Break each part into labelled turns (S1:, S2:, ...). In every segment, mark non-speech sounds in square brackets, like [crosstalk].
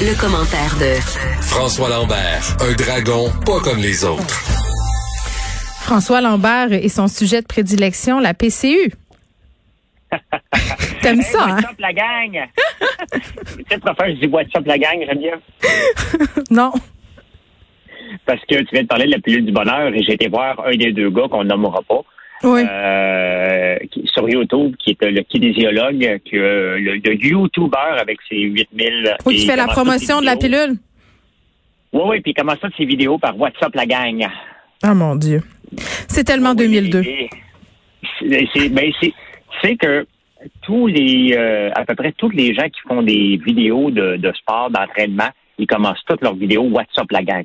S1: Le, commentaire de
S2: François Lambert, un dragon pas comme les autres.
S3: François Lambert et son sujet de prédilection, la PCU. [laughs] T'aimes ça, hein?
S4: Up, la gang? [laughs] tu sais, préfère, je dis what's up, la gang, j'aime bien. [laughs]
S3: non.
S4: Parce que tu viens de parler de la pilule du bonheur et j'ai été voir un des deux gars qu'on nommera pas.
S3: Oui.
S4: Euh, qui- sur YouTube, qui est le kinésiologue, que, le, le YouTuber avec ses 8000.
S3: Oui, qui fait la promotion de la pilule.
S4: Oui, oui, puis il commence toutes ses vidéos par What's up, la gang?
S3: Ah, mon Dieu. C'est tellement
S4: Oui,
S3: 2002.
S4: et- C'est c'est- ben, c'est- que tous les, euh, à peu près tous les gens qui font des vidéos de, de sport, d'entraînement, ils commencent toutes leurs vidéos What's up, la gang.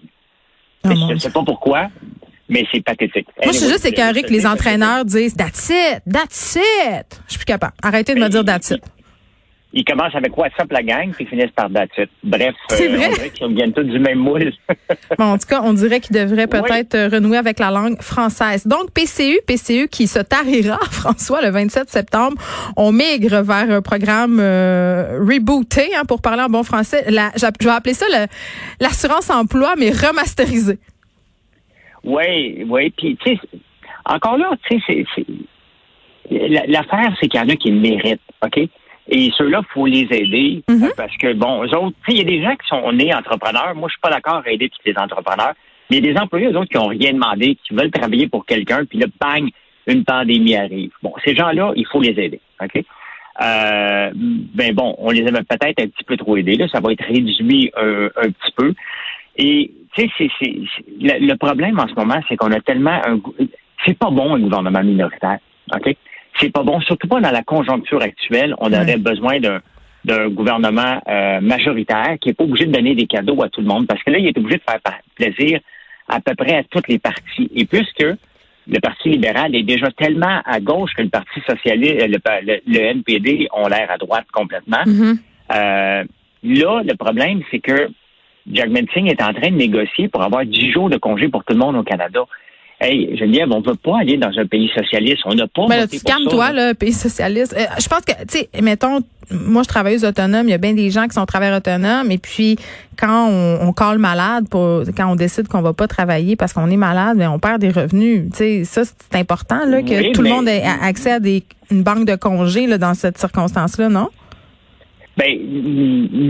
S3: Ah,
S4: je ne sais pas pourquoi, mais c'est pathétique.
S3: Moi, je suis juste écœurée que les entraîneurs disent That's it, that's it. Je suis plus capable. Arrêtez de me dire that's it.
S4: Ils commencent avec What's up, la gang, puis ils finissent par That's it. Bref, [laughs]
S3: C'est vrai?
S4: on dirait qu'ils tous du même moule. [laughs]
S3: Bon, en tout cas, on dirait qu'il devrait peut-être euh, renouer avec la langue française. Donc, PCU, PCU qui se tarira, [laughs] François, le 27 septembre. On migre vers un programme euh, rebooté, hein, pour parler en bon français. La, je vais appeler ça l'assurance emploi, mais remasterisé.
S4: Oui, oui. Puis, tu sais, encore là, tu sais, c'est- c'est- la- l'affaire, c'est qu'il y en a qui le méritent, OK? Et ceux-là, il faut les aider
S3: Mhm.
S4: euh, parce que, bon, eux autres, tu sais, il y a des gens qui sont nés entrepreneurs. Moi, je suis pas d'accord à aider tous les entrepreneurs. Mais il y a des employés, eux autres, qui ont rien demandé, qui veulent travailler pour quelqu'un, puis là, bang, une pandémie arrive. Bon, ces gens-là, il faut les aider, OK? Euh, ben bon, on les avait peut-être un petit peu trop aidés. Là, ça va être réduit un, un petit peu. Et tu sais, c'est, le, le problème en ce moment, c'est qu'on a tellement un c'est pas bon un gouvernement minoritaire. OK? C'est pas bon, surtout pas dans la conjoncture actuelle. On aurait besoin d'un d'un gouvernement euh, majoritaire qui est pas obligé de donner des cadeaux à tout le monde parce que là, il est obligé de faire plaisir à peu près à toutes les partis. Et puisque le Parti libéral est déjà tellement à gauche que le Parti socialiste, le, le- le NPD ont l'air à droite complètement.
S3: Mhm.
S4: Euh, là, le problème, c'est que Jagmeet Singh est en train de négocier pour avoir 10 jours de congé pour tout le monde au Canada. Hey, Geneviève, on veut pas aller dans un pays socialiste. On n'a pas
S3: Mais là, tu calmes-toi, là, pays socialiste. Euh, je pense que, tu sais, mettons, moi, je travailleuse autonome. Il y a bien des gens qui sont travailleurs autonomes. Et puis, quand on, on colle malade, pour, quand on décide qu'on va pas travailler parce qu'on est malade, ben, on perd des revenus. Tu sais, ça, c'est important, là, que
S4: Oui,
S3: tout le monde ait accès à des, une banque de congés, là, dans cette circonstance-là, non?
S4: Ben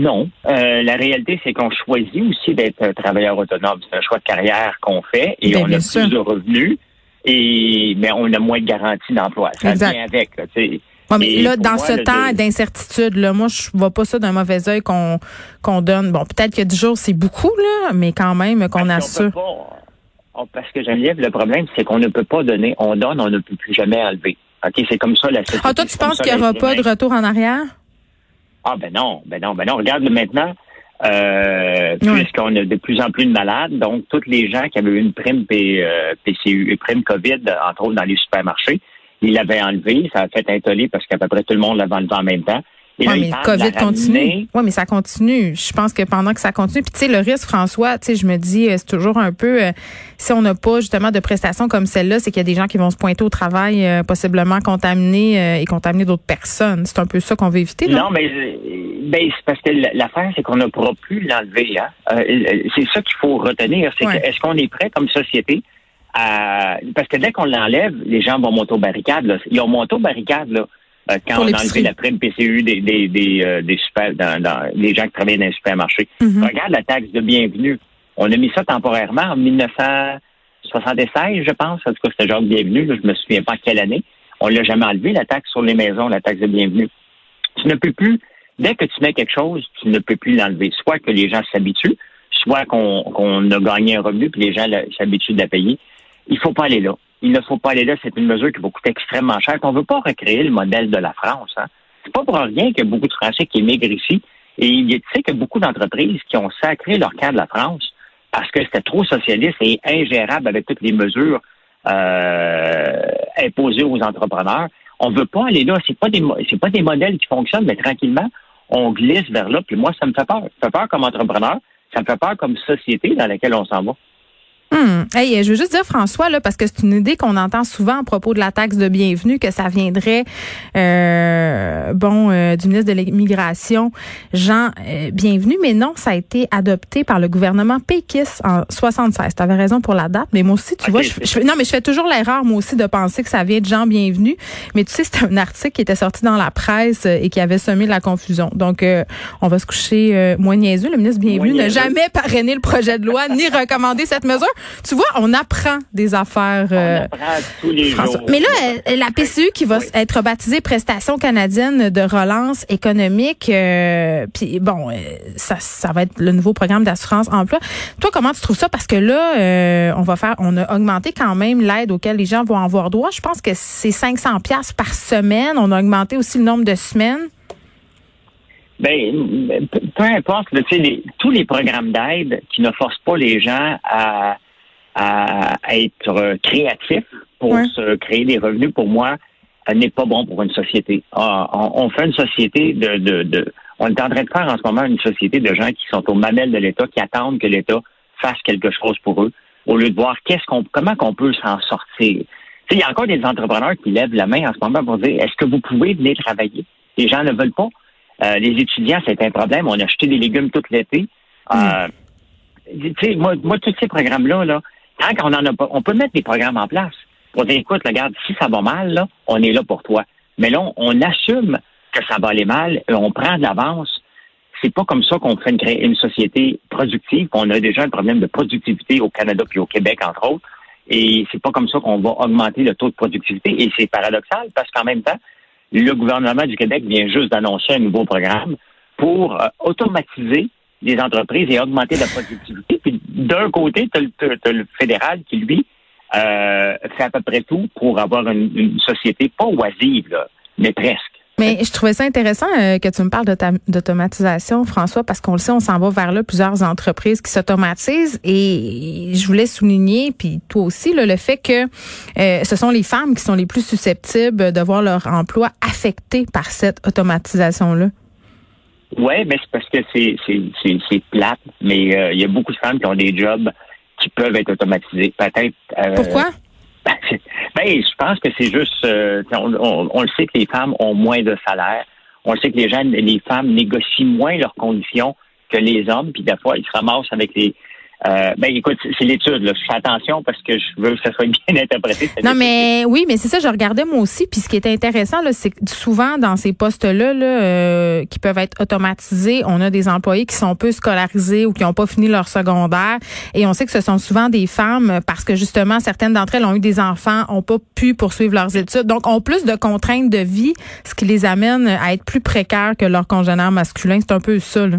S4: non. Euh, la réalité, c'est qu'on choisit aussi d'être un travailleur autonome. C'est un choix de carrière qu'on fait et
S3: Ben,
S4: on
S3: bien
S4: a
S3: sûr.
S4: plus de revenus et mais on a moins de garantie d'emploi. Ça
S3: Exact.
S4: vient avec. là, tu sais.
S3: Ouais, mais là, dans
S4: moi,
S3: ce temps d'incertitude, là, moi, je vois pas ça d'un mauvais œil qu'on qu'on donne. Bon, peut-être que 10 jours, c'est beaucoup, là, mais quand même qu'on assure.
S4: on- parce que Geneviève, le problème, c'est qu'on ne peut pas donner. On donne, on ne peut plus jamais enlever. OK, c'est comme ça la société.
S3: Ah, toi, tu penses qu'il y aura pas de retour en arrière?
S4: Ah ben non, ben non, ben non. Regarde maintenant, euh, puisqu'on a de plus en plus de malades, donc tous les gens qui avaient eu une prime P- euh, PCU, une prime COVID, entre autres dans les supermarchés, ils l'avaient enlevé. Ça a fait un tollé parce qu'à peu près tout le monde l'avait enlevé en même temps. Là,
S3: Oui, mais le COVID continue. Oui, mais ça continue. Je pense que pendant que ça continue, puis tu sais, le risque, François, tu sais, je me dis, euh, c'est toujours un peu, euh, si on n'a pas justement de prestations comme celle-là, c'est qu'il y a des gens qui vont se pointer au travail, euh, possiblement contaminés euh, et contaminer d'autres personnes. C'est un peu ça qu'on veut éviter, non?
S4: Non, mais euh, ben, c'est parce que l'affaire, c'est qu'on ne pourra plus l'enlever. Hein? C'est ça qu'il faut retenir. C'est
S3: Ouais.
S4: que est-ce qu'on est prêt comme société à parce que dès qu'on l'enlève, les gens vont monter aux barricades. Là. Ils ont monté aux barricades là, quand
S3: Pour
S4: on a enlevé la prime PCU des des des, euh, des super dans, dans les gens qui travaillent dans les supermarchés.
S3: Mhm.
S4: Regarde la taxe de bienvenue. On a mis ça temporairement en 1976, je pense. En tout cas, c'était genre de bienvenue. Là, je me souviens pas en quelle année. On l'a jamais enlevé, la taxe sur les maisons, la taxe de bienvenue. Tu ne peux plus, dès que tu mets quelque chose, tu ne peux plus l'enlever. Soit que les gens s'habituent, soit qu'on a gagné un revenu puis les gens s'habituent de la payer. Il faut pas aller là. Il ne faut pas aller là. C'est une mesure qui va coûter extrêmement cher. On ne veut pas recréer le modèle de la France. Hein. C'est pas pour rien qu'il y a beaucoup de Français qui émigrent ici. Et il y a- tu sais qu'il y a beaucoup d'entreprises qui ont sacré leur camp de la France parce que c'était trop socialiste et ingérable avec toutes les mesures euh, imposées aux entrepreneurs. On veut pas aller là. C'est pas des c'est pas des modèles qui fonctionnent, mais tranquillement, on glisse vers là. Puis moi, ça me fait peur. Ça me fait peur comme entrepreneur. Ça me fait peur comme société dans laquelle on s'en va.
S3: Hmm. Hey, je veux juste dire, François, là, parce que c'est une idée qu'on entend souvent à propos de la taxe de bienvenue, que ça viendrait, euh, bon, euh, du ministre de l'immigration, Jean euh, Bienvenu, mais non, ça a été adopté par le gouvernement Pékis en 76. Tu avais raison pour la date, mais moi aussi, tu vois, je, non, mais je fais toujours l'erreur, moi aussi, de penser que ça vient de Jean Bienvenu, mais tu sais, c'est un article qui était sorti dans la presse et qui avait semé de la confusion. Donc, on va se coucher moins niaiseux. Le ministre Bienvenu n'a jamais parrainé le projet de loi ni recommandé cette mesure. Tu vois, on apprend des affaires.
S4: on euh, apprend tous les jours.
S3: Mais là, euh, la PCU qui va être baptisée Prestation canadienne de relance économique, euh, puis bon, ça, ça va être le nouveau programme d'assurance emploi. Toi, comment tu trouves ça? Parce que là, on va faire, on a augmenté quand même l'aide auquel les gens vont avoir droit. Je pense que c'est 500 pièces par semaine. On a augmenté aussi le nombre de semaines.
S4: Ben, peu importe, tous les programmes d'aide qui ne forcent pas les gens à à, être créatif pour se créer des revenus, pour moi, n'est pas bon pour une société. Ah, on, fait une société de, de, de, On est en train de faire en ce moment une société de gens qui sont aux mamelles de l'État, qui attendent que l'État fasse quelque chose pour eux, au lieu de voir qu'est-ce qu'on, comment qu'on peut s'en sortir. Il y a encore des entrepreneurs qui lèvent la main en ce moment pour dire est-ce que vous pouvez venir travailler? Les gens ne veulent pas. Euh, les étudiants, c'est un problème. On a acheté des légumes tout l'été. Euh, moi, moi, tous ces programmes-là, là, quand on en a pas, on peut mettre des programmes en place pour dire, écoute, regarde, si ça va mal, là, on est là pour toi. Mais là, on, assume que ça va aller mal, et on prend de l'avance. C'est pas comme ça qu'on fait une, une société productive. On a déjà un problème de productivité au Canada puis au Québec, entre autres. Et c'est pas comme ça qu'on va augmenter le taux de productivité. Et c'est paradoxal parce qu'en même temps, le gouvernement du Québec vient juste d'annoncer un nouveau programme pour euh, automatiser des entreprises et augmenter la productivité. Puis d'un côté, tu as, le fédéral qui, lui, euh, fait à peu près tout pour avoir une, société pas oisive, mais presque.
S3: Mais je trouvais ça intéressant euh, que tu me parles d'automatisation, François, parce qu'on le sait, on s'en va vers là, plusieurs entreprises qui s'automatisent. Et je voulais souligner, puis toi aussi, le fait que euh, ce sont les femmes qui sont les plus susceptibles de voir leur emploi affecté par cette automatisation-là.
S4: Oui, mais c'est parce que c'est c'est plate, mais euh, il y a beaucoup de femmes qui ont des jobs qui peuvent être automatisés. Peut-être.
S3: Euh, Pourquoi? [laughs]
S4: Ben, je pense que c'est juste. Euh, on, le sait que les femmes ont moins de salaire. On le sait que les gens, les femmes négocient moins leurs conditions que les hommes, puis des fois ils se ramassent avec les euh, ben écoute, c'est l'étude. Je fais attention parce que je veux que ça soit [laughs] bien interprété.
S3: Non, mais oui, mais c'est ça, je regardais moi aussi. Puis ce qui est intéressant, c'est que souvent dans ces postes-là, là, euh, qui peuvent être automatisés, on a des employés qui sont peu scolarisés ou qui n'ont pas fini leur secondaire. Et on sait que ce sont souvent des femmes parce que justement, certaines d'entre elles ont eu des enfants, ont pas pu poursuivre leurs études, donc ont plus de contraintes de vie, ce qui les amène à être plus précaires que leurs congénères masculins. C'est un peu ça. Là.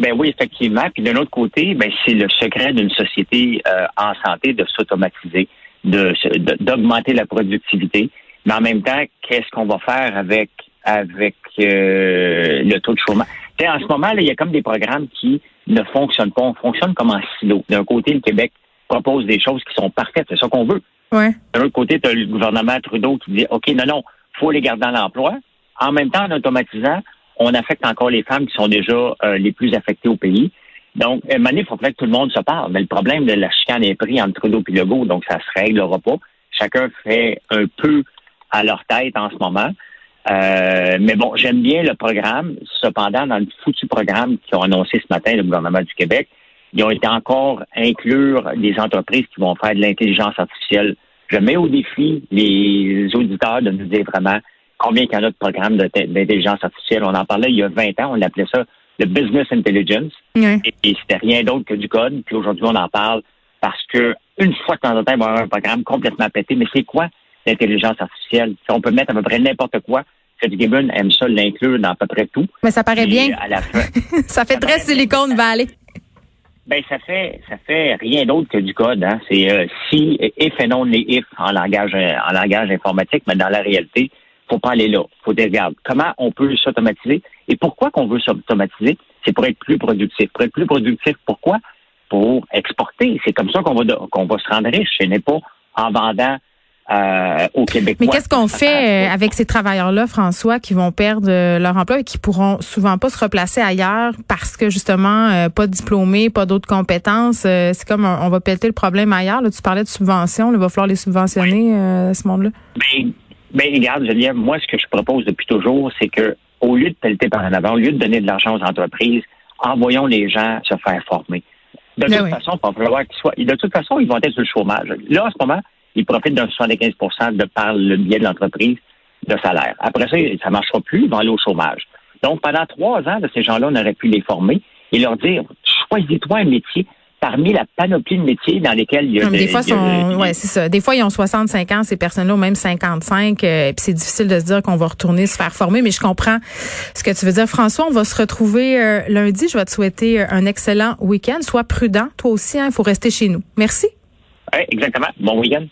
S4: Ben oui, effectivement. Puis d'un autre côté, ben c'est le secret d'une société euh, en santé de s'automatiser, de d'augmenter la productivité. Mais en même temps, qu'est-ce qu'on va faire avec avec euh, le taux de chômage? En ce moment, là, il y a comme des programmes qui ne fonctionnent pas. On fonctionne comme en silo. D'un côté, le Québec propose des choses qui sont parfaites, c'est ça qu'on veut.
S3: Ouais.
S4: D'un autre côté, tu as le gouvernement Trudeau qui dit OK, non, non, faut les garder dans l'emploi. En même temps, en automatisant, on affecte encore les femmes qui sont déjà euh, les plus affectées au pays. Donc, à il faudrait que tout le monde se parle. Mais le problème de la chicane est pris entre Trudeau et Legault, donc ça se réglera pas. Chacun fait un peu à leur tête en ce moment. Euh, mais bon, j'aime bien le programme. Cependant, dans le foutu programme qu'ils ont annoncé ce matin, le gouvernement du Québec, ils ont été encore inclure des entreprises qui vont faire de l'intelligence artificielle. Je mets au défi les auditeurs de nous dire vraiment combien il y en a de programmes d'intelligence artificielle. On en parlait il y a 20 ans, on appelait ça le business intelligence. Et, c'était rien d'autre que du code. Puis aujourd'hui, on en parle parce que une fois de temps en temps, il va y avoir un programme complètement pété. Mais c'est quoi l'intelligence artificielle? on peut mettre à peu près n'importe quoi. Fitzgibbon aime ça l'inclure dans à peu près tout.
S3: Mais ça paraît bien. [laughs] ça fait très Silicon Valley.
S4: Ben ça fait ça fait rien d'autre que du code. Hein. C'est euh, si if et non les if en langage en langage informatique, mais dans la réalité, faut pas aller là. faut dire, regarde, comment on peut s'automatiser et pourquoi qu'on veut s'automatiser? C'est pour être plus productif. Pour être plus productif, pourquoi? Pour exporter. C'est comme ça qu'on va, qu'on va se rendre riche. Ce n'est pas en vendant euh, au Québec.
S3: Mais qu'est-ce qu'on fait euh, avec ces travailleurs-là, François, qui vont perdre euh, leur emploi et qui pourront souvent pas se replacer ailleurs parce que justement pas diplômés, pas d'autres compétences. c'est comme on va pelleter le problème ailleurs. Là, tu parlais de subventions, il va falloir les subventionner ce monde-là.
S4: Ben, ben regarde, Geneviève, moi ce que je propose depuis toujours, c'est que au lieu de pelleter par en avant, au lieu de donner de l'argent aux entreprises, envoyons les gens se faire former. De ben toute façon, De toute façon, ils vont être sur le chômage. Là, en ce moment, ils profitent d'un 75% de par le biais de l'entreprise de salaire. Après ça, ça ne marchera plus, ils vont aller au chômage. Donc, pendant trois ans, ces gens-là, on aurait pu les former et leur dire, choisis-toi un métier parmi la panoplie de métiers dans lesquels il y a,
S3: des, fois ouais, c'est ça. Des fois ils ont 65 ans ces personnes-là ou même 55 euh, et puis c'est difficile de se dire qu'on va retourner se faire former mais je comprends ce que tu veux dire François, on va se retrouver euh, lundi, je vais te souhaiter euh, un excellent week-end, sois prudent toi aussi, hein, il faut rester chez nous. Merci.
S4: Oui, exactement. Bon week-end.